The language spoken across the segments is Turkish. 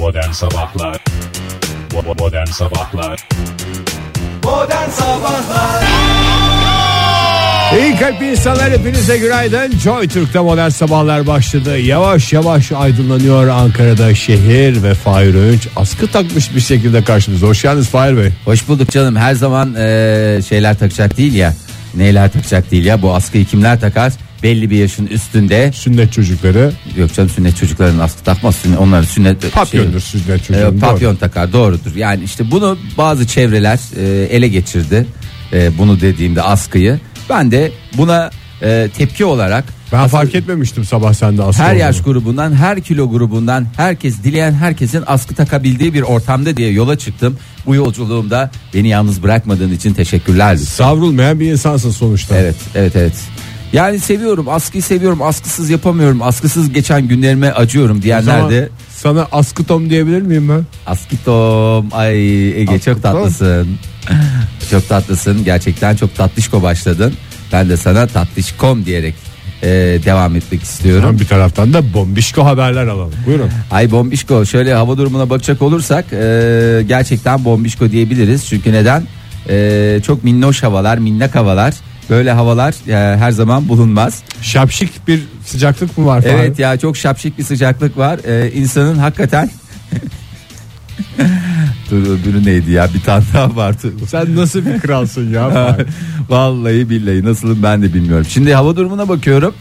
Modern Sabahlar Modern Sabahlar Modern Sabahlar İyi kalp insanlar hepinize günaydın. Joy Türk'te modern sabahlar başladı. Yavaş yavaş aydınlanıyor Ankara'da şehir ve Fahir Öğünç askı takmış bir şekilde karşımızda. Hoş geldiniz Fahir Bey. Hoş bulduk canım. Her zaman eee, şeyler takacak değil ya. Neyler takacak değil ya. Bu askıyı kimler takar? Belli bir yaşın üstünde. Sünnet çocukları Yok canım sünnet çocukların askı takmaz. Sünnet, onların sünnet papyondur sünnet şey, çocuğun. eee, papyon takar doğrudur. Yani işte bunu bazı çevreler eee, ele geçirdi. Eee, bunu dediğimde askıyı. Ben de buna eee, tepki olarak Ben fark etmemiştim sabah sende askı her yaş grubundan, her kilo grubundan, herkes dileyen herkesin askı takabildiği bir ortamda diye yola çıktım. Bu yolculuğumda beni yalnız bırakmadığın için teşekkürler. Savrulmayan bir insansın sonuçta. Evet, evet, evet. Yani seviyorum, askıyı seviyorum. Askısız yapamıyorum. Askısız geçen günlerime acıyorum diyenler de sana askı tom diyebilir miyim ben? Askitom. Ay Ege çok Askitom. tatlısın. çok tatlısın. Gerçekten çok tatlışko başladın. Ben de sana tatlışkom diyerek e, devam etmek istiyorum. Ama bir taraftan da bombişko haberler alalım. Buyurun. Ay bombişko şöyle hava durumuna bakacak olursak e, gerçekten bombişko diyebiliriz. Çünkü neden? E, çok minnoş havalar, minnak havalar. Böyle havalar e, her zaman bulunmaz. Şapşik bir sıcaklık mı var? Evet ya çok şapşik bir sıcaklık var. E, insanın hakikaten Dur öbürü neydi ya bir tane daha vardı. Sen nasıl bir kralsın ya? Vallahi billahi nasılım ben de bilmiyorum. Şimdi hava durumuna bakıyorum.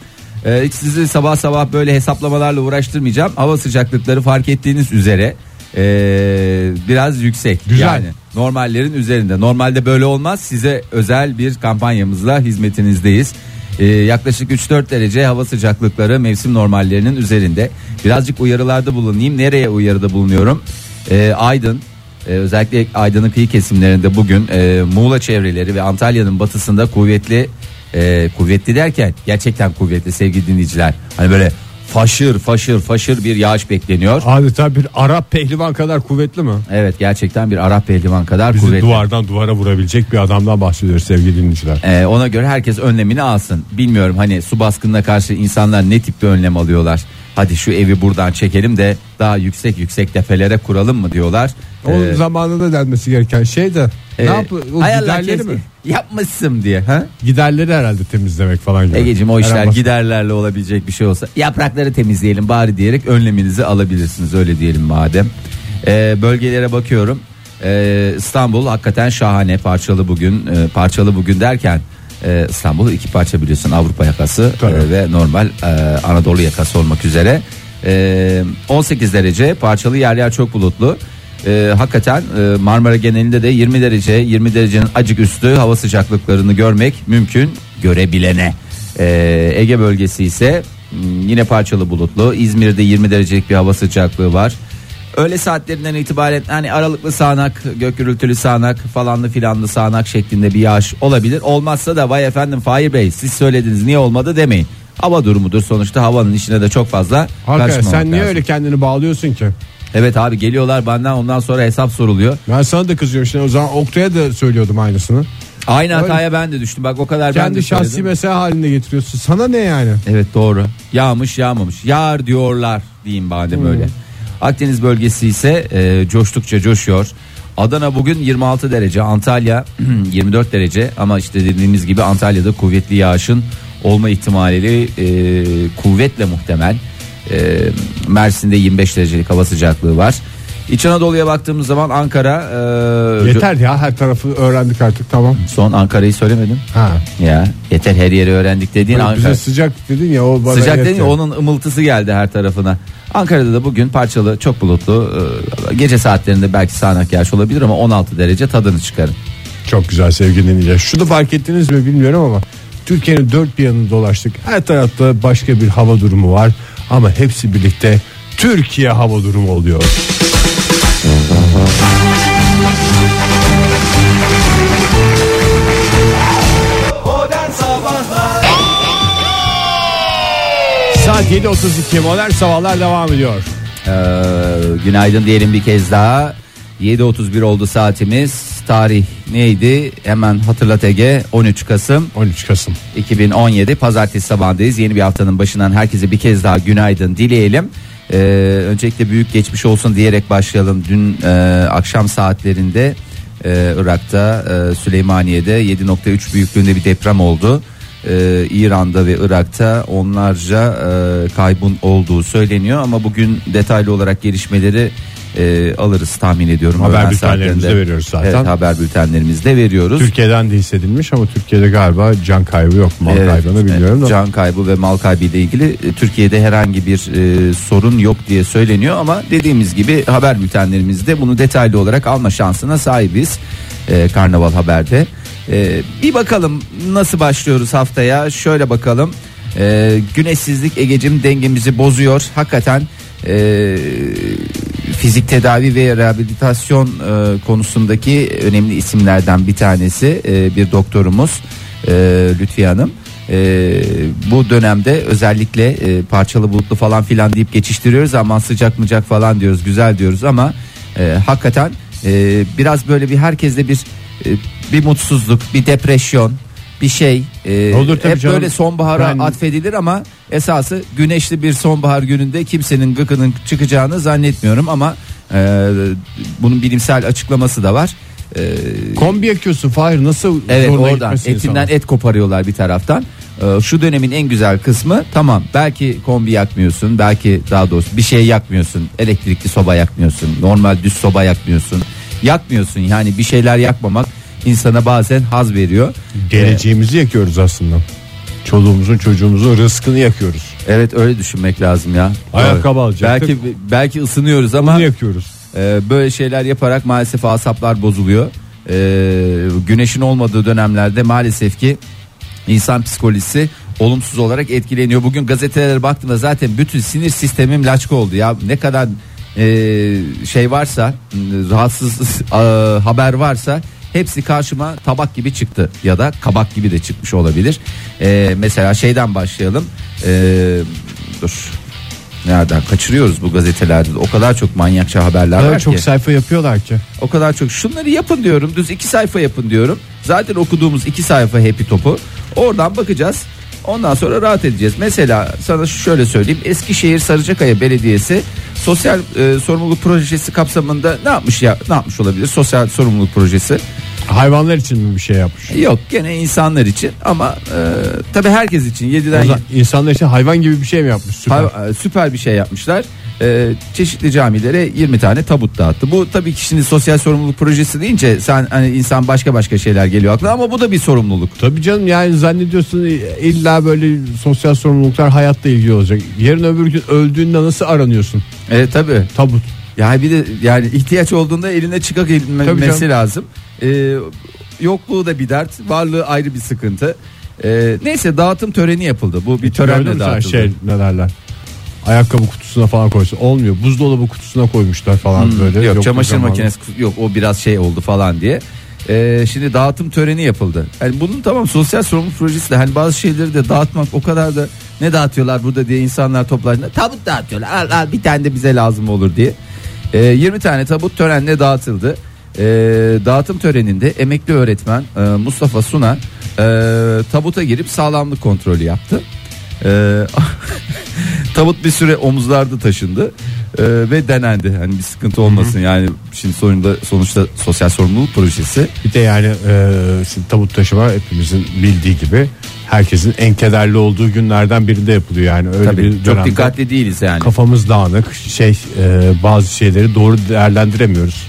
Ee, hiç sizi sabah sabah böyle hesaplamalarla uğraştırmayacağım. Hava sıcaklıkları fark ettiğiniz üzere ee, biraz yüksek. Güzel. Yani normallerin üzerinde. Normalde böyle olmaz. Size özel bir kampanyamızla hizmetinizdeyiz. Ee, yaklaşık 3-4 derece hava sıcaklıkları mevsim normallerinin üzerinde. Birazcık uyarılarda bulunayım. Nereye uyarıda bulunuyorum? Ee, Aydın, ee, özellikle Aydın'ın kıyı kesimlerinde bugün e, Muğla çevreleri ve Antalya'nın batısında kuvvetli e, kuvvetli derken gerçekten kuvvetli sevgili dinleyiciler. Hani böyle faşır faşır faşır bir yağış bekleniyor. Adeta bir Arap pehlivan kadar kuvvetli mi? Evet gerçekten bir Arap pehlivan kadar Bizi kuvvetli. duvardan duvara vurabilecek bir adamdan bahsediyoruz sevgili dinleyiciler. Ee, ona göre herkes önlemini alsın. Bilmiyorum hani su baskınına karşı insanlar ne tip bir önlem alıyorlar. Hadi şu evi buradan çekelim de daha yüksek yüksek tefelere kuralım mı diyorlar. O Ee, zamanında denmesi gereken şey de ne yap o hay Allah giderleri keşke mi? Yapmışsın diye. Ha? Giderleri herhalde temizlemek falan gibi. Egeciğim o işler Bas- giderlerle olabilecek bir şey olsa yaprakları temizleyelim bari diyerek önleminizi alabilirsiniz öyle diyelim madem. Ee, bölgelere bakıyorum. Ee, İstanbul hakikaten şahane parçalı bugün Ee, parçalı bugün derken e, İstanbul iki parça biliyorsun Avrupa yakası Tabii. e, ve normal e, Anadolu yakası olmak üzere. Ee, 18 derece parçalı yer yer çok bulutlu. Ee, hakikaten e, Marmara genelinde de 20 derece 20 derecenin acık üstü hava sıcaklıklarını görmek mümkün görebilene. Ee, Ege bölgesi ise hmm, yine parçalı bulutlu. İzmir'de 20 derecelik bir hava sıcaklığı var. Öğle saatlerinden itibaren hani aralıklı sağanak, gök gürültülü sağanak, falanlı filanlı sağanak şeklinde bir yağış olabilir. Olmazsa da vay efendim Fahir Bey siz söylediniz niye olmadı demeyin. Hava durumudur sonuçta havanın içine de çok fazla karışmamak sen niye lazım. öyle kendini bağlıyorsun ki? Evet abi geliyorlar benden ondan sonra hesap soruluyor. Ben sana da kızıyorum şimdi o zaman Oktay'a da söylüyordum aynısını. Aynı Öyle. hataya ben de düştüm. Bak o kadar ben de Kendi şahsi söyledim. mesele halinde getiriyorsun. Sana ne yani? Evet doğru. Yağmış yağmamış. Yağar diyorlar diyeyim madem Hmm. öyle. Akdeniz bölgesi ise e, coştukça coşuyor. Adana bugün 26 derece, Antalya 24 derece ama işte dediğimiz gibi Antalya'da kuvvetli yağışın olma ihtimali e, kuvvetle muhtemel. E, Mersin'de 25 derecelik hava sıcaklığı var. İç Anadolu'ya baktığımız zaman Ankara e, Yeter ya her tarafı öğrendik artık tamam. son Ankara'yı söylemedim. Ha. Ya yeter her yeri öğrendik dediğin Hani Ankara. bize sıcak dedin ya o bana Sıcak yeter. dedin ya, onun ımıltısı geldi her tarafına. Ankara'da da bugün parçalı çok bulutlu. Ee, Gece saatlerinde belki sağanak yağış olabilir ama 16 derece tadını çıkarın. Çok güzel sevgili dinleyiciler. Şunu fark ettiniz mi bilmiyorum ama Türkiye'nin dört bir yanını dolaştık. Her tarafta başka bir hava durumu var ama hepsi birlikte Türkiye hava durumu oluyor. Saat 7.32 modern sabahlar devam ediyor. Ee, günaydın diyelim bir kez daha. 7.31 oldu saatimiz. Tarih neydi? Hemen hatırlat Ege. 13 Kasım 13 Kasım. 2017 Pazartesi sabahındayız. Yeni bir haftanın başından herkese bir kez daha günaydın dileyelim. Ee, öncelikle büyük geçmiş olsun diyerek başlayalım. Dün e, akşam saatlerinde e, Irak'ta e, Süleymaniye'de 7.3 büyüklüğünde bir deprem oldu. E, İran'da ve Irak'ta onlarca e, kaybın olduğu söyleniyor ama bugün detaylı olarak gelişmeleri e, alırız tahmin ediyorum. Haber bültenlerimizde veriyoruz zaten. Evet, haber bültenlerimizde veriyoruz. Türkiye'den de hissedilmiş ama Türkiye'de galiba can kaybı yok. Mal Evet, kaybını bilmiyorum evet, da. Can kaybı ve mal kaybı ile ilgili e, Türkiye'de herhangi bir e, sorun yok diye söyleniyor ama dediğimiz gibi haber bültenlerimizde bunu detaylı olarak alma şansına sahibiz. E, Karnaval Haber'de. E, bir bakalım nasıl başlıyoruz haftaya. Şöyle bakalım. E, güneşsizlik Egecim dengemizi bozuyor. Hakikaten e, fizik tedavi ve rehabilitasyon e, konusundaki önemli isimlerden bir tanesi e, bir doktorumuz e, Lütfiye Hanım. E, bu dönemde özellikle e, parçalı bulutlu falan filan deyip geçiştiriyoruz ama sıcak mıcak falan diyoruz güzel diyoruz ama e, hakikaten e, biraz böyle bir herkeste bir bir mutsuzluk bir depresyon bir şey e, Olur tabii hep canım. böyle sonbahara Ben- atfedilir ama esası güneşli bir sonbahar gününde kimsenin gıkının çıkacağını zannetmiyorum ama e, bunun bilimsel açıklaması da var. E, Kombi yakıyorsun Fahir nasıl Evet zoruna oradan gitmesin etinden insana? et koparıyorlar bir taraftan. Ee, Şu dönemin en güzel kısmı tamam belki kombi yakmıyorsun belki daha doğrusu bir şey yakmıyorsun elektrikli soba yakmıyorsun normal düz soba yakmıyorsun yakmıyorsun yani bir şeyler yakmamak insana bazen haz veriyor. Geleceğimizi yakıyoruz aslında. Çoluğumuzun çocuğumuzun rızkını yakıyoruz. Evet öyle düşünmek lazım ya. Ayakkabı alacaktık. Belki belki ısınıyoruz ama Bunu yakıyoruz. Ee, böyle şeyler yaparak maalesef asaplar bozuluyor. Ee, güneşin olmadığı dönemlerde maalesef ki insan psikolojisi olumsuz olarak etkileniyor. Bugün gazetelere baktığımda zaten bütün sinir sistemim laçka oldu ya. Ne kadar e, şey varsa rahatsız e, haber varsa hepsi karşıma tabak gibi çıktı ya da kabak gibi de çıkmış olabilir. Ee, mesela şeyden başlayalım. Dur. Nereden kaçırıyoruz bu gazetelerde? O kadar çok manyakça haberler Evet, var çok ki. sayfa yapıyorlar ki. O kadar çok. Şunları yapın diyorum. Düz iki sayfa yapın diyorum. Zaten okuduğumuz iki sayfa happy topu. Oradan bakacağız. Ondan sonra rahat edeceğiz. Mesela sana şöyle söyleyeyim. Eskişehir Sarıcakaya Belediyesi sosyal e, sorumluluk projesi kapsamında ne yapmış ya ne yapmış olabilir? Sosyal sorumluluk projesi. Hayvanlar için mi bir şey yapmış? Yok gene insanlar için ama e, tabii herkes için O 7'den zaman insanlar için hayvan gibi bir şey mi yapmış? Süper. Hay- e, süper bir şey yapmışlar. Ee, çeşitli camilere 20 tane tabut dağıttı. Bu tabii ki şimdi sosyal sorumluluk projesi deyince sen hani insan başka başka şeyler geliyor aklına ama bu da bir sorumluluk. Tabii canım yani zannediyorsun illa böyle sosyal sorumluluklar hayatla ilgili olacak. Yarın öbür gün öldüğünde nasıl aranıyorsun? Evet tabii. Tabut. Yani bir de yani ihtiyaç olduğunda eline çıkak edilmesi lazım. Ee, yokluğu da bir dert, varlığı ayrı bir sıkıntı. Ee, neyse dağıtım töreni yapıldı. Bu bir Gördün törenle dağıtıldı. şey ne derler? Ayakkabı kutusuna falan koysun. Olmuyor. Buzdolabı kutusuna koymuşlar falan Hmm, böyle. Yok Yokluk çamaşır zamanı. makinesi yok o biraz şey oldu falan diye. Ee, şimdi dağıtım töreni yapıldı. Yani bunun tamam sosyal sorumluluk projesi de hani bazı şeyleri de dağıtmak o kadar da ne dağıtıyorlar burada diye insanlar toplaşında tabut dağıtıyorlar. Al, al bir tane de bize lazım olur diye. Ee, 20 tane tabut törenle dağıtıldı. Ee, dağıtım töreninde emekli öğretmen e, Mustafa Suna e, tabuta girip sağlamlık kontrolü yaptı. Ee, tabut bir süre omuzlarda taşındı e, ve denendi. Hani bir sıkıntı olmasın yani şimdi sonunda sonuçta sosyal sorumluluk projesi. Bir de yani e, şimdi tabut taşıma hepimizin bildiği gibi herkesin en kederli olduğu günlerden birinde yapılıyor yani öyle Tabii bir çok dikkatli değiliz yani. kafamız dağınık şey e, bazı şeyleri doğru değerlendiremiyoruz.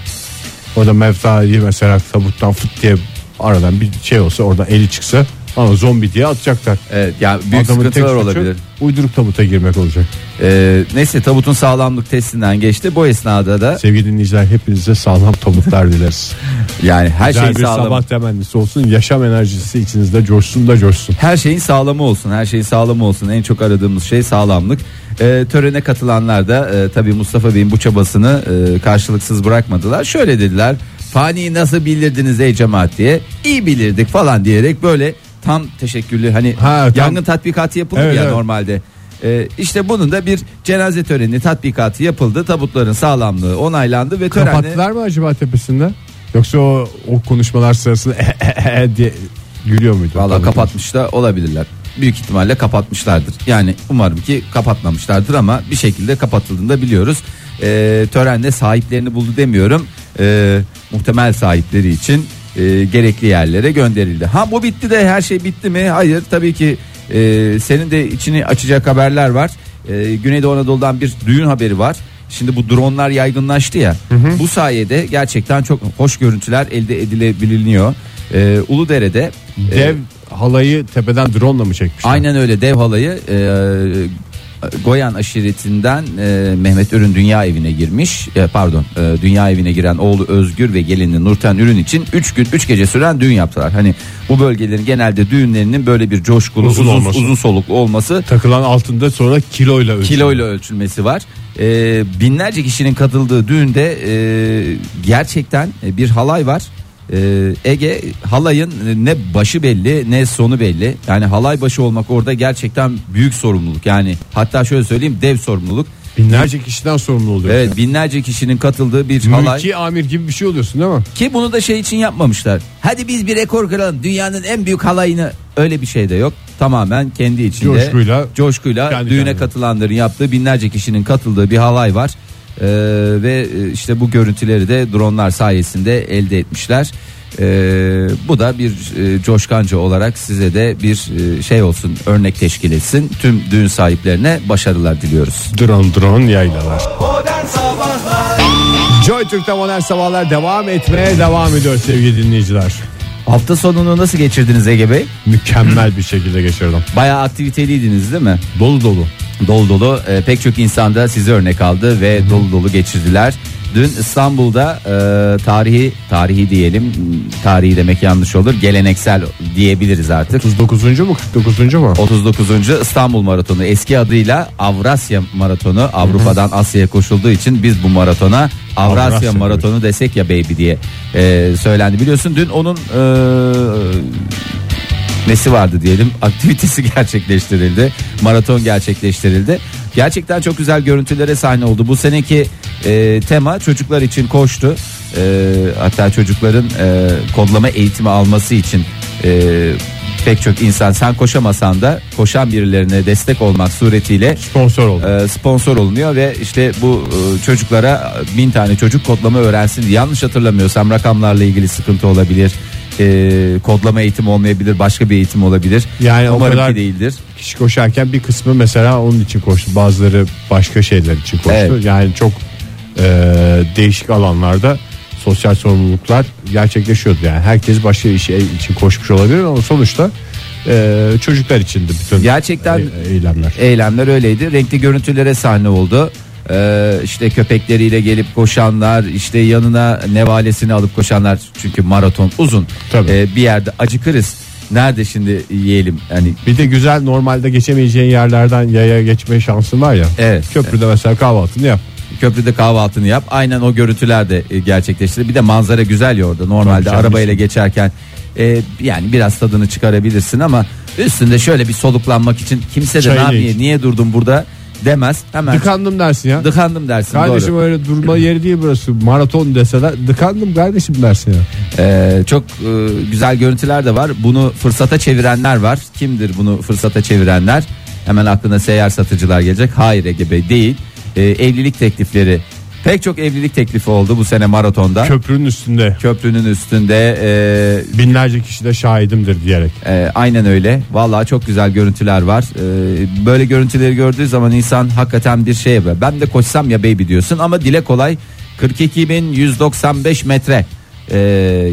Orada mevtayı mesela tabuttan fıt diye aradan bir şey olsa oradan eli çıksa ama zombi diye atacaklar. Evet, yani büyük Adamın tek sıkıntılar suçu olabilir. Uyduruk tabuta girmek olacak. Ee, neyse tabutun sağlamlık testinden geçti. Bu esnada da Sevgili dinleyiciler hepinize sağlam tabutlar dileriz. yani her Güzel şey bir sağlam. sabah temennisi olsun. Yaşam enerjisi içinizde coşsun da coşsun. Her şeyin sağlamı olsun. Her şeyin sağlamı olsun. En çok aradığımız şey sağlamlık. Ee, törene katılanlar da e, tabii Mustafa Bey'in bu çabasını e, karşılıksız bırakmadılar. Şöyle dediler. Faniyi nasıl bilirdiniz ey cemaat diye. İyi bilirdik falan diyerek böyle tam teşekkürlü hani Ha, tam- yangın tatbikatı yapılır Evet, ya evet. normalde. Ee, işte bunun da bir cenaze töreni tatbikatı yapıldı. Tabutların sağlamlığı onaylandı ve törenle Kapattılar mı acaba tepesinde? Yoksa o, o konuşmalar sırasında diye gülüyor muydu? Valla kapatmış da olabilirler. büyük ihtimalle kapatmışlardır. Yani umarım ki kapatmamışlardır ama bir şekilde kapatıldığını da biliyoruz. E, törende sahiplerini buldu demiyorum. E, muhtemel sahipleri için e, gerekli yerlere gönderildi. Ha bu bitti de her şey bitti mi? Hayır tabii ki e, senin de içini açacak haberler var. E, Güneydoğu Anadolu'dan bir düğün haberi var. Şimdi bu dronlar yaygınlaştı ya. Bu sayede gerçekten çok hoş görüntüler elde edilebiliyor. E, Uludere'de e, Dev halayı tepeden drone mı çekmişler? Aynen öyle dev halayı e, Goyan aşiretinden e, Mehmet Ürün dünya evine girmiş. E, pardon, e, dünya evine giren oğlu Özgür ve gelini Nurten Ürün için 3 gün 3 gece süren düğün yaptılar. Hani bu bölgelerin genelde düğünlerinin böyle bir coşkulu Uzun uzun, olması. uzun soluklu olması Takılan altında sonra kiloyla ölçülüyor. kiloyla ölçülmesi var. Ee, binlerce kişinin katıldığı düğünde e, gerçekten bir halay var. Ee, Ege halayın ne başı belli ne sonu belli. Yani halay başı olmak orada gerçekten büyük sorumluluk. Yani hatta şöyle söyleyeyim dev sorumluluk. Binlerce kişiden sorumlu oluyor. Evet binlerce kişinin katıldığı bir halay. Mülki amir gibi bir şey oluyorsun değil mi? Ki bunu da şey için yapmamışlar. Hadi biz bir rekor kıralım. Dünyanın en büyük halayını öyle bir şey de yok. Tamamen kendi içinde Coşkuyla, coşkuyla kendi düğüne kendine. katılanların yaptığı binlerce kişinin katıldığı bir halay var. Ee, ve e, işte bu görüntüleri de dronlar sayesinde elde etmişler. Ee, bu da bir e, coşkanca olarak size de bir e, şey olsun örnek teşkil etsin. Tüm düğün sahiplerine başarılar diliyoruz. Drone drone yaylalar. Joy Türk'te modern sabahlar devam etmeye devam ediyor sevgili dinleyiciler. Hafta sonunu nasıl geçirdiniz Ege Bey? Mükemmel bir şekilde geçirdim. Bayağı aktiviteliydiniz değil mi? Dolu dolu. Dolu dolu e, pek çok insan da sizi örnek aldı ve dolu dolu geçirdiler. Dün İstanbul'da e, tarihi tarihi diyelim tarihi demek yanlış olur geleneksel diyebiliriz artık. 39. mu 49. mu? 39. İstanbul Maratonu eski adıyla Avrasya Maratonu Avrupa'dan Asya'ya koşulduğu için biz bu maratona Avrasya, Avrasya Maratonu desek ya baby diye e, söylendi biliyorsun dün onun e, nesi vardı diyelim? Aktivitesi gerçekleştirildi. Maraton gerçekleştirildi. Gerçekten çok güzel görüntülere sahne oldu. Bu seneki e, tema çocuklar için koştu. E, hatta çocukların e, kodlama eğitimi alması için e, pek çok insan sen koşamasan da koşan birilerine destek olmak suretiyle Sponsor oldu. e, sponsor olunuyor ve işte bu e, çocuklara bin tane çocuk kodlama öğrensin. Yanlış hatırlamıyorsam rakamlarla ilgili sıkıntı olabilir E, kodlama eğitimi olmayabilir başka bir eğitim olabilir Yani o umarım kadar- ki değildir Kişi koşarken bir kısmı mesela onun için koştu. Bazıları başka şeyler için koştu. Evet. Yani çok e, değişik alanlarda sosyal sorumluluklar gerçekleşiyordu. Yani herkes başka bir şey için koşmuş olabilir ama sonuçta e, çocuklar içindi bütün Gerçekten- e- eylemler. eylemler öyleydi renkli görüntülere sahne oldu Ee, işte köpekleriyle gelip koşanlar işte yanına nevalesini alıp koşanlar çünkü maraton uzun Tabii. Ee, bir yerde acıkırız nerede şimdi yiyelim hani Bir de güzel normalde geçemeyeceğin yerlerden yaya geçme şansın var ya. Evet. Köprüde mesela kahvaltını yap. Köprüde kahvaltını yap. Aynen o görüntüler de e, gerçekleştirir. Bir de manzara güzel ya orada. Normalde Tabii, arabayla geçerken e, yani biraz tadını çıkarabilirsin ama üstünde şöyle bir soluklanmak için kimse de Çayını ne yapayım iç. niye durdum burada demez. Hemen Dıkandım dersin ya. dıkandım dersin. Kardeşim doğru. öyle durma yeri değil burası. Maraton deseler dıkandım kardeşim dersin ya. Ee, çok e, güzel görüntüler de var. Bunu fırsata çevirenler var. Kimdir bunu fırsata çevirenler? Hemen aklına seyyar satıcılar gelecek. Hayır Ege Bey değil. Ee, evlilik teklifleri. Pek çok evlilik teklifi oldu bu sene maratonda. Köprünün üstünde Köprünün üstünde e, binlerce kişi de şahidimdir diyerek. e, aynen öyle. Vallahi çok güzel görüntüler var. E, böyle görüntüleri gördüğü zaman insan hakikaten bir şey yapıyor. Ben de koşsam ya baby diyorsun ama dile kolay 42.195 metre. E,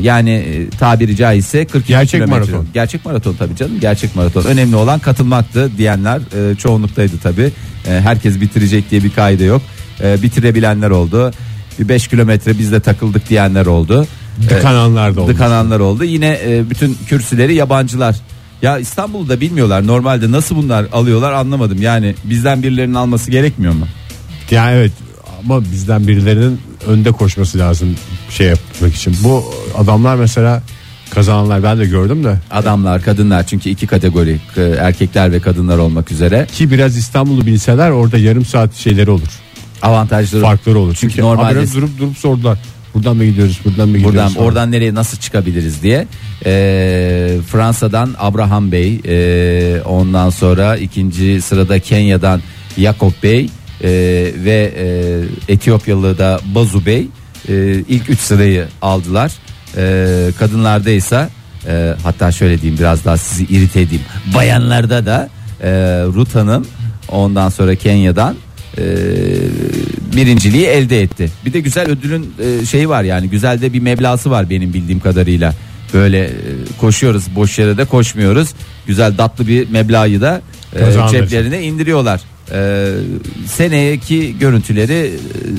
yani e, tabiri caizse 42 Gerçek kilometre. maraton. Gerçek maraton tabii canım. Gerçek maraton. Önemli olan katılmaktı diyenler e, çoğunluktaydı tabii. E, herkes bitirecek diye bir kaydı yok. E, bitirebilenler oldu. Bir 5 kilometre biz de takıldık diyenler oldu. E, Dıkananlar da oldu. dıkananlar oldu. Yine e, bütün kürsüleri yabancılar. Ya İstanbul'da bilmiyorlar. Normalde nasıl bunlar alıyorlar anlamadım. Yani bizden birilerinin alması gerekmiyor mu? Yani evet ama bizden birilerinin önde koşması lazım şey yapmak için. Bu adamlar mesela kazananlar ben de gördüm de Adamlar, kadınlar çünkü iki kategori e, erkekler ve kadınlar olmak üzere ki biraz İstanbul'u bilseler orada yarım saat şeyleri olur. Avantajları. Farkları olur. Çünkü Çünkü, normalde- durup durup sordular. Buradan mı gidiyoruz? Buradan mı gidiyoruz? Buradan falan. oradan nereye nasıl çıkabiliriz diye. Ee, Fransa'dan Abraham Bey, ee, ondan sonra ikinci sırada Kenya'dan Jakob Bey ee, ve ee, Etiyopyalı da Bazu Bey ee, ilk üç sırayı aldılar. Ee, kadınlarda ise ee, hatta şöyle diyeyim biraz daha sizi irite edeyim. Bayanlarda da ee, Ruth Hanım ondan sonra Kenya'dan e, birinciliği elde etti. Bir de güzel ödülün e, şeyi var yani güzel de bir meblası var benim bildiğim kadarıyla. Böyle e, koşuyoruz boş yere de koşmuyoruz. Güzel tatlı bir meblağı da e, ceplerine indiriyorlar. E, seneki görüntüleri e,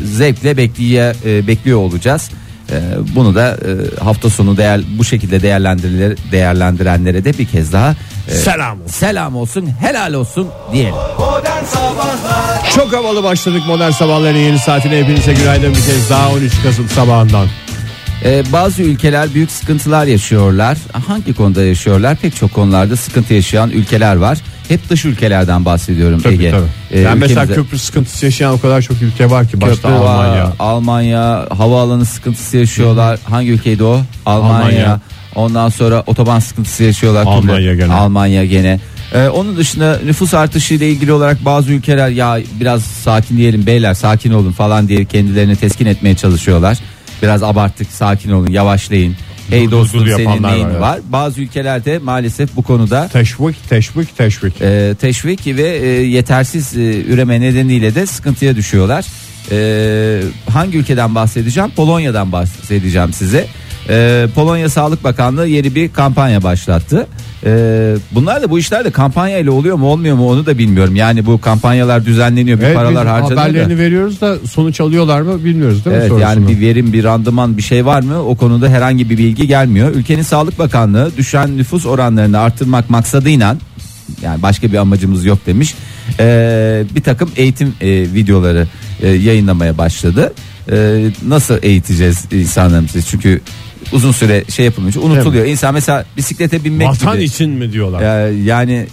zevkle bekleye, e, bekliyor olacağız. E, bunu da e, hafta sonu değer bu şekilde değerlendirilir değerlendirenlere de bir kez daha Selam olsun. selam olsun helal olsun diyelim. Çok havalı başladık modern sabahların yeni saatine hepinize günaydın bir kez daha 13 Kasım sabahından. Ee, bazı ülkeler büyük sıkıntılar yaşıyorlar. Hangi konuda yaşıyorlar? Pek çok konularda sıkıntı yaşayan ülkeler var. Hep dış ülkelerden bahsediyorum Tabii Ege. tabii. Ee, yani mesela köprü sıkıntısı yaşayan o kadar çok ülke var ki başta köprü var, Almanya. Almanya, havaalanı sıkıntısı yaşıyorlar. Hangi ülkeydi o? Almanya. Almanya. Ondan sonra otoban sıkıntısı yaşıyorlar. Almanya gene. Almanya gene. Ee, onun dışında nüfus artışı ile ilgili olarak bazı ülkeler ya biraz sakin diyelim beyler sakin olun falan diye kendilerini teskin etmeye çalışıyorlar. Biraz abarttık sakin olun yavaşlayın. Hey Dur, dostum dur, dur senin neyin var, var? Bazı ülkelerde maalesef bu konuda Teşvik teşvik teşvik. e, teşvik ve e, yetersiz e, üreme nedeniyle de sıkıntıya düşüyorlar. E, hangi ülkeden bahsedeceğim? Polonya'dan bahsedeceğim size. E, Polonya Sağlık Bakanlığı yeni bir kampanya başlattı. E, bunlar da bu işler de kampanya ile oluyor mu olmuyor mu onu da bilmiyorum. Yani bu kampanyalar düzenleniyor bir Evet, paralar biz harcanıyor da. haberlerini veriyoruz da sonuç alıyorlar mı bilmiyoruz değil mi? Evet sonrasında? yani bir verim bir randıman bir şey var mı o konuda herhangi bir bilgi gelmiyor. Ülkenin Sağlık Bakanlığı düşen nüfus oranlarını arttırmak maksadıyla yani başka bir amacımız yok demiş. Ee, bir takım eğitim e, videoları e, yayınlamaya başladı. Ee, nasıl eğiteceğiz insanlarımızı çünkü uzun süre şey yapılmış unutuluyor. İnsan mesela bisiklete binmek Vatan gibi. için mi diyorlar? Ee, yani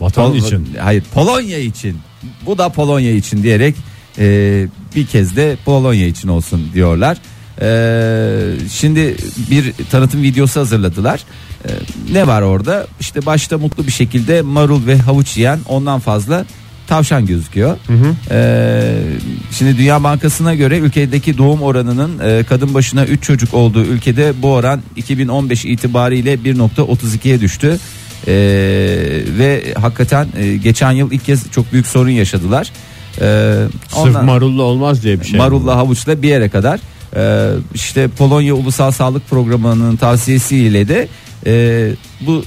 Vatan Pol- için. Hayır Polonya için. Bu da Polonya için diyerek e, bir kez de Polonya için olsun diyorlar. E, şimdi bir tanıtım videosu hazırladılar. E, ne var orada? İşte başta mutlu bir şekilde marul ve havuç yiyen ondan fazla tavşan gözüküyor. E, şimdi Dünya Bankası'na göre ülkedeki doğum oranının e, kadın başına 3 çocuk olduğu ülkede bu oran 2015 itibariyle 1.32'ye düştü. Ee, ve hakikaten e, geçen yıl ilk kez çok büyük sorun yaşadılar. Ee, Sırf ondan- marullu olmaz diye bir şey. marulla havuçla bir yere kadar. Ee, işte Polonya Ulusal Sağlık Programı'nın tavsiyesiyle de e, bu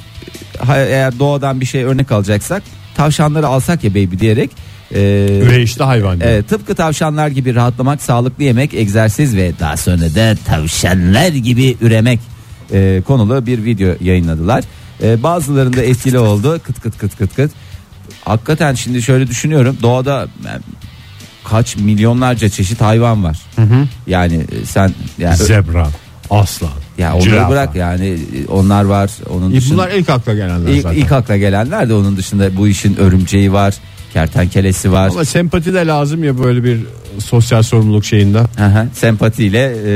eğer doğadan bir şey örnek alacaksak tavşanları alsak ya baby diyerek e, Üreyişli hayvan. diyor. Evet, tıpkı tavşanlar gibi rahatlamak, sağlıklı yemek, egzersiz ve daha sonra da tavşanlar gibi üremek e, konulu bir video yayınladılar. E, bazılarında etkili oldu. Kıt kıt kıt kıt kıt. Hakikaten şimdi şöyle düşünüyorum. Doğada yani, kaç milyonlarca çeşit hayvan var. Yani e, sen yani, Zebra, aslan, ya onları zürafa. bırak yani onlar var. Onun E, dışında Bunlar ilk akla gelenler ilk, zaten. ilk akla gelenler de onun dışında bu işin örümceği var, kertenkelesi var. Ama sempati de lazım ya böyle bir sosyal sorumluluk şeyinde. Aha, sempatiyle e,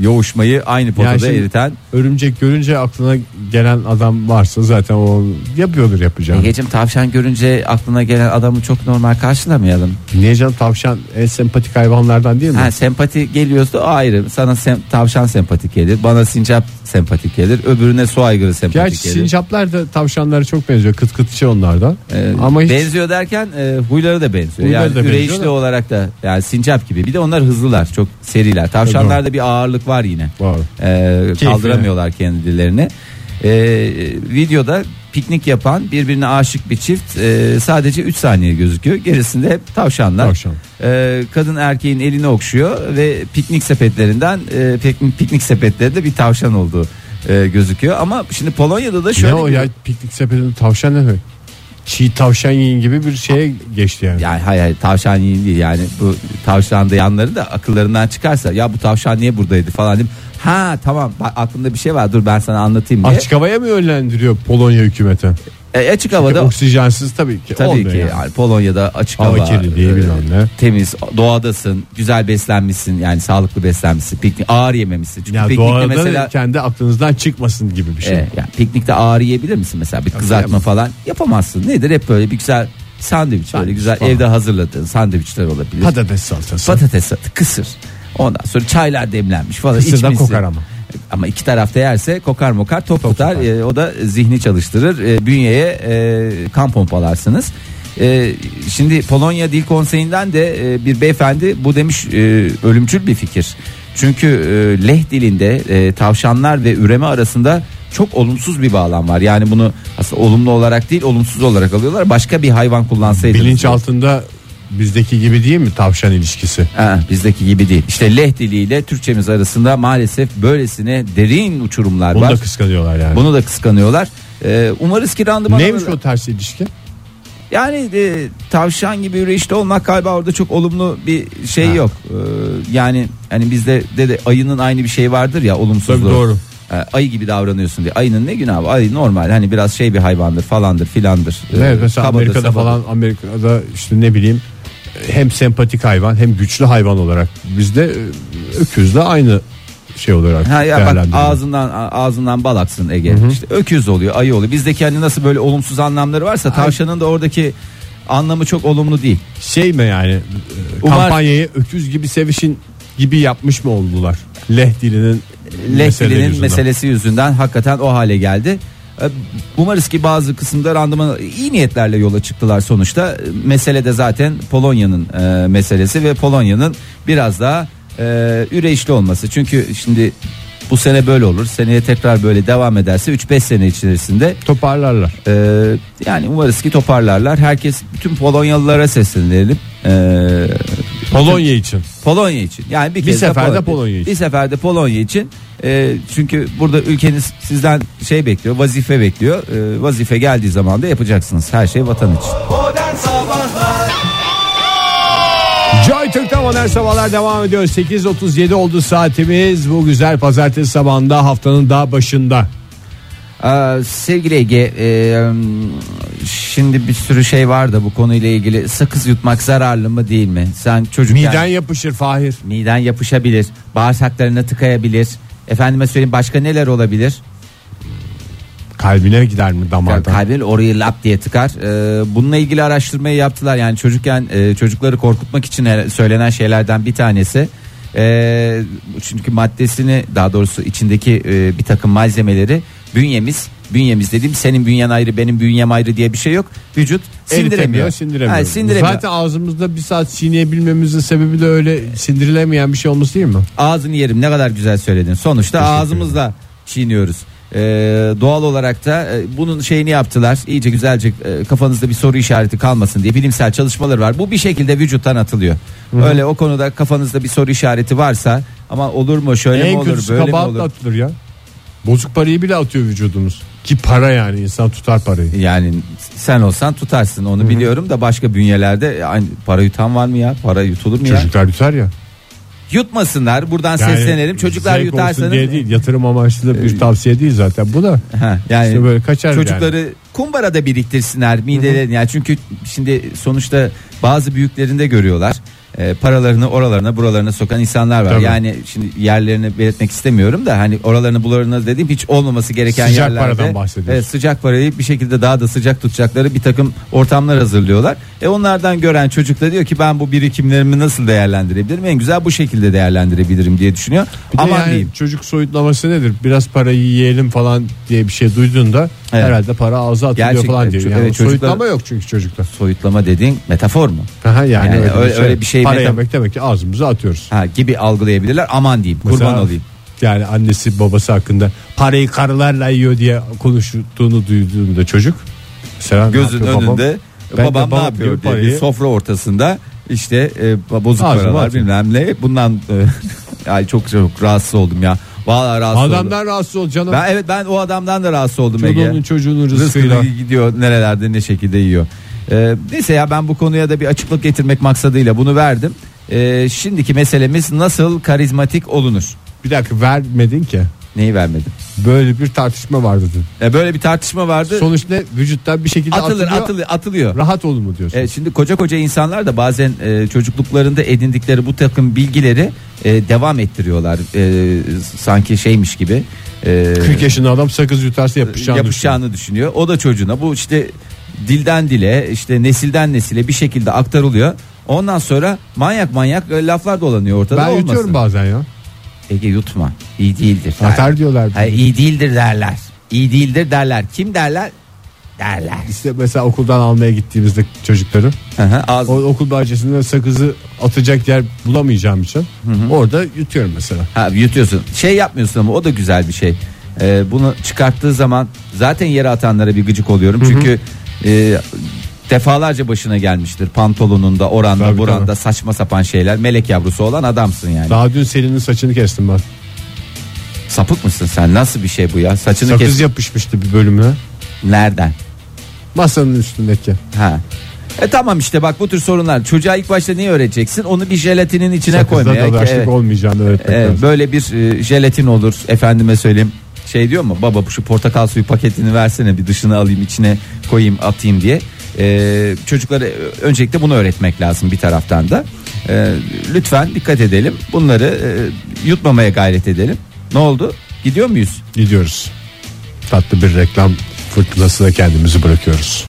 yoğuşmayı aynı potada şimdi- eriten. Örümcek görünce aklına gelen adam varsa zaten o yapıyordur yapacağını. Egeciğim tavşan görünce aklına gelen adamı çok normal karşılamayalım. Niye canım tavşan en sempatik hayvanlardan değil mi? Ha, sempati geliyorsa ayrı. Sana sem- tavşan sempatik gelir. Bana sincap sempatik gelir. Öbürüne su aygırı sempatik Gerçi gelir. sincaplar da tavşanlara çok benziyor. Kıt kıtçı onlardan. Ee, Ama hiç benziyor derken e, huyları da benziyor. Huyları yani da benziyor üreyişli da. olarak da yani sincap gibi. Bir de onlar hızlılar, çok seriler. Tavşanlarda bir ağırlık var yine. var. Ee, kaldıramıyorlar kendilerini. Ee, videoda piknik yapan birbirine aşık bir çift e, sadece 3 saniye gözüküyor. Gerisinde hep tavşanlar. Tavşan. Ee, kadın erkeğin elini okşuyor ve piknik sepetlerinden e, piknik, piknik sepetlerinde bir tavşan olduğu e, gözüküyor. Ama şimdi Polonya'da da şöyle ne o bir- ya piknik sepetinde tavşan ne demek? Çiğ tavşan yiyin gibi bir şeye geçti yani. Yani hayır, hayır tavşan yiyin değil yani bu tavşan yanları da akıllarından çıkarsa ya bu tavşan niye buradaydı falan diyeyim. Ha tamam bak aklımda bir şey var dur ben sana anlatayım diye. Açık havaya mı yönlendiriyor Polonya hükümeti? E, açık havada Oksijensiz tabii ki tabii olmuyor ki yani. yani Polonya'da açık Hava hava, kirliliği e, bilmem ne. temiz, doğadasın, güzel beslenmişsin yani sağlıklı beslenmişsin, piknik ağır yememişsin. Çünkü Ya piknikte doğada mesela kendi aklınızdan çıkmasın gibi bir şey. e, yani piknikte ağır yiyebilir misin mesela bir kızartma falan yapamazsın. Nedir hep böyle bir güzel sandviç, böyle güzel falan. evde hazırladığın sandviçler olabilir. Patates salatası. Patates salatı, kısır. Ondan sonra çaylar demlenmiş falan. Kısır da içmişsin. kokar ama. Ama iki tarafta yerse kokar mokar top, tutar. tutar. E, o da zihni çalıştırır. E, bünyeye e, kan pompalarsınız. E, şimdi Polonya Dil Konseyi'nden de e, bir beyefendi bu demiş e, ölümcül bir fikir. Çünkü e, leh dilinde e, tavşanlar ve üreme arasında çok olumsuz bir bağlam var. Yani bunu aslında olumlu olarak değil olumsuz olarak alıyorlar. Başka bir hayvan kullansaydınız. Bilinç altında bizdeki gibi değil mi tavşan ilişkisi? Ha, bizdeki gibi değil. İşte leh diliyle Türkçemiz arasında maalesef böylesine derin uçurumlar Bunu var. da kıskanıyorlar yani. Bunu da kıskanıyorlar. Ee, umarız ki randıman Neymiş alır. o ters ilişki? Yani e, tavşan gibi üreyişte olmak galiba orada çok olumlu bir şey Ha. yok. Ee, yani hani bizde de, de ayının aynı bir şey vardır ya olumsuzluğu. Tabii doğru. Ee, ayı gibi davranıyorsun diye. Ayının ne günahı? Ayı normal hani biraz şey bir hayvandır falandır filandır. Ee, Evet mesela kabadır, Amerika'da sabadır. falan Amerika'da işte ne bileyim hem sempatik hayvan hem güçlü hayvan olarak bizde öküzle aynı şey olarak Ha ya bak ağzından ağzından bal aksın Ege. İşte öküz oluyor, ayı oluyor. Bizdeki hani nasıl böyle olumsuz anlamları varsa tavşanın da oradaki anlamı çok olumlu değil. şey mi yani e, Umar- kampanyayı öküz gibi sevişin gibi yapmış mı oldular? Leh dilinin Lehtilinin yüzünden. meselesi yüzünden hakikaten o hale geldi. E, Umarız ki bazı kısımda randıman iyi niyetlerle yola çıktılar sonuçta. Mesele de zaten Polonya'nın e, meselesi ve Polonya'nın biraz daha e, üreyişli olması. Çünkü şimdi bu sene böyle olur. Seneye tekrar böyle devam ederse 3-5 sene içerisinde toparlarlar. e, yani umarız ki toparlarlar. Herkes bütün Polonyalılara seslenelim. E, Polonya için. Polonya için. Yani bir, Bir seferde Polonya için. Bir seferde Polonya için. E, çünkü burada ülkeniz sizden şey bekliyor, vazife bekliyor. E, vazife geldiği zaman da yapacaksınız. Her şey vatan için. Joy Türk'te modern sabahlar devam ediyor. 8.37 oldu saatimiz. Bu güzel pazartesi sabahında haftanın daha başında. Aa, sevgili Ege, e, şimdi bir sürü şey var da bu konuyla ilgili. Sakız yutmak zararlı mı değil mi? Sen çocukken Miden yapışır Fahir. miden yapışabilir, bağırsaklarına tıkayabilir. Efendime söyleyeyim başka neler olabilir? Kalbine gider mi damardan? Kalbin orayı lap diye tıkar. Ee, bununla ilgili araştırmayı yaptılar. Yani çocukken e, çocukları korkutmak için söylenen şeylerden bir tanesi. Ee, çünkü maddesini daha doğrusu içindeki e, bir takım malzemeleri bünyemiz bünyemiz dediğim senin bünyen ayrı benim bünyem ayrı diye bir şey yok. Vücut sindiremiyor. Sindiremiyor. Ha, sindiremiyor. Zaten ağzımızda bir saat çiğneyebilmemizin sebebi de öyle sindirilemeyen bir şey olması değil mi? Ağzını yerim ne kadar güzel söyledin. Sonuçta Teşekkür ağzımızla çiğniyoruz. Ee, doğal olarak da e, bunun şeyini yaptılar. İyice güzelce e, kafanızda bir soru işareti kalmasın diye bilimsel çalışmalar var. Bu bir şekilde vücuttan atılıyor. Öyle o konuda kafanızda bir soru işareti varsa ama olur mu şöyle mi en olur kötüsü böyle mi olur? atılır ya. Bozuk parayı bile atıyor vücudumuz. Ki para yani insan tutar parayı. Yani sen olsan tutarsın onu biliyorum da başka bünyelerde aynı para yutan var mı ya? Para yutulur mu ya? Çocuklar tutar ya. Yutmasınlar. Buradan Yani seslenelim. Çocuklar zevk olsun yutarsanız diye değil yatırım amaçlı da bir tavsiye değil zaten bu da. Ha, yani İşte böyle kaçar çocukları kumbarada biriktirsinler midelerini yani çünkü şimdi sonuçta bazı büyüklerinde görüyorlar e, paralarını oralarına buralarına sokan insanlar var. Tabii. Yani şimdi yerlerini belirtmek istemiyorum da hani oralarını buralarına dediğim hiç olmaması gereken Sıcak yerlerde paradan bahsediyorsun. evet, sıcak parayı bir şekilde daha da sıcak tutacakları bir takım ortamlar hazırlıyorlar. E onlardan gören çocuk da diyor ki ben bu birikimlerimi nasıl değerlendirebilirim? En güzel bu şekilde değerlendirebilirim diye düşünüyor. Bir Aman yani diyeyim. çocuk soyutlaması nedir? Biraz parayı yiyelim falan diye bir şey duyduğunda Evet. herhalde para ağza atılıyor Gerçekten, falan diyor. Yani evet, çocuklar- soyutlama yok çünkü çocukta. Soyutlama dediğin metafor mu? Aha, yani, Yani öyle, öyle- bir şey. öyle bir şey Para meta- yemek demek ki ağzımıza atıyoruz. Ha, gibi algılayabilirler. Aman diyeyim. Kurban Mesela olayım. Yani annesi babası hakkında parayı karılarla yiyor diye konuştuğunu duyduğunda çocuk. Mesela Gözün babam? önünde Ben de babam ne babam yapıyor diye bir parayı- sofra ortasında işte e, bozuk Ağzıma paralar atıyor. bilmem ne bundan e, ay çok çok rahatsız oldum ya. Vallahi rahatsız oldum. Adamdan rahatsız ol canım. Ben evet ben o adamdan da rahatsız oldum Ege. Çocuğunun çocuğunun rızkıyla. Rızkını gidiyor nerelerde ne şekilde yiyor. Ee, neyse ya ben bu konuya da bir açıklık getirmek maksadıyla bunu verdim. Ee, şimdiki meselemiz nasıl karizmatik olunur? Bir dakika vermedin ki. Neyi vermedim? Böyle bir tartışma vardı dün. E, böyle bir tartışma vardı. Sonuç ne? Vücuttan bir şekilde atılır, atılıyor. atılıyor, atılıyor. Rahat olun mu diyorsun? E, şimdi koca koca insanlar da bazen e, çocukluklarında edindikleri bu takım bilgileri e, devam ettiriyorlar. E, sanki şeymiş gibi. E, 40 yaşında adam sakız yutarsa yapışacağını, yapışacağını düşünüyor. O da çocuğuna bu işte dilden dile işte nesilden nesile bir şekilde aktarılıyor. Ondan sonra manyak manyak e, laflar dolanıyor ortada. Ben olmasın. yutuyorum bazen ya. Ege yutma. İyi değildir. Atar diyorlar. Hayır, iyi değildir derler. İyi değildir derler. Kim derler? Derler. İşte mesela okuldan almaya gittiğimizde çocukları ağız- o okul bahçesinde sakızı atacak yer bulamayacağım için orada yutuyorum mesela. Ha, yutuyorsun. Şey yapmıyorsun ama o da güzel bir şey. Ee, bunu çıkarttığı zaman zaten yere atanlara bir gıcık oluyorum. Çünkü e, defalarca başına gelmiştir. Pantolonunda, oranda, Tabii, buranda tabii. saçma sapan şeyler. Melek yavrusu olan adamsın yani. Daha dün Selin'in saçını kestim ben. Sapık mısın sen? Nasıl bir şey bu ya? Saçını Sakız kes. yapışmıştı bir bölümüne. Nereden? Masanın üstündeki. Ha. E tamam işte bak bu tür sorunlar. Çocuğa ilk başta neyi öğreteceksin? Onu bir jelatinin içine Sakızda koymaya. dalaşlık Evet. olmayacağını öğretmek lazım. böyle bir e, jelatin olur efendime söyleyeyim şey diyor mu? Baba şu portakal suyu paketini versene bir dışını alayım içine koyayım atayım diye. Ee, çocuklara öncelikle bunu öğretmek lazım bir taraftan da. Ee, lütfen dikkat edelim. Bunları e, yutmamaya gayret edelim. Ne oldu? Gidiyor muyuz? Gidiyoruz. Tatlı bir reklam fırtınasına kendimizi bırakıyoruz.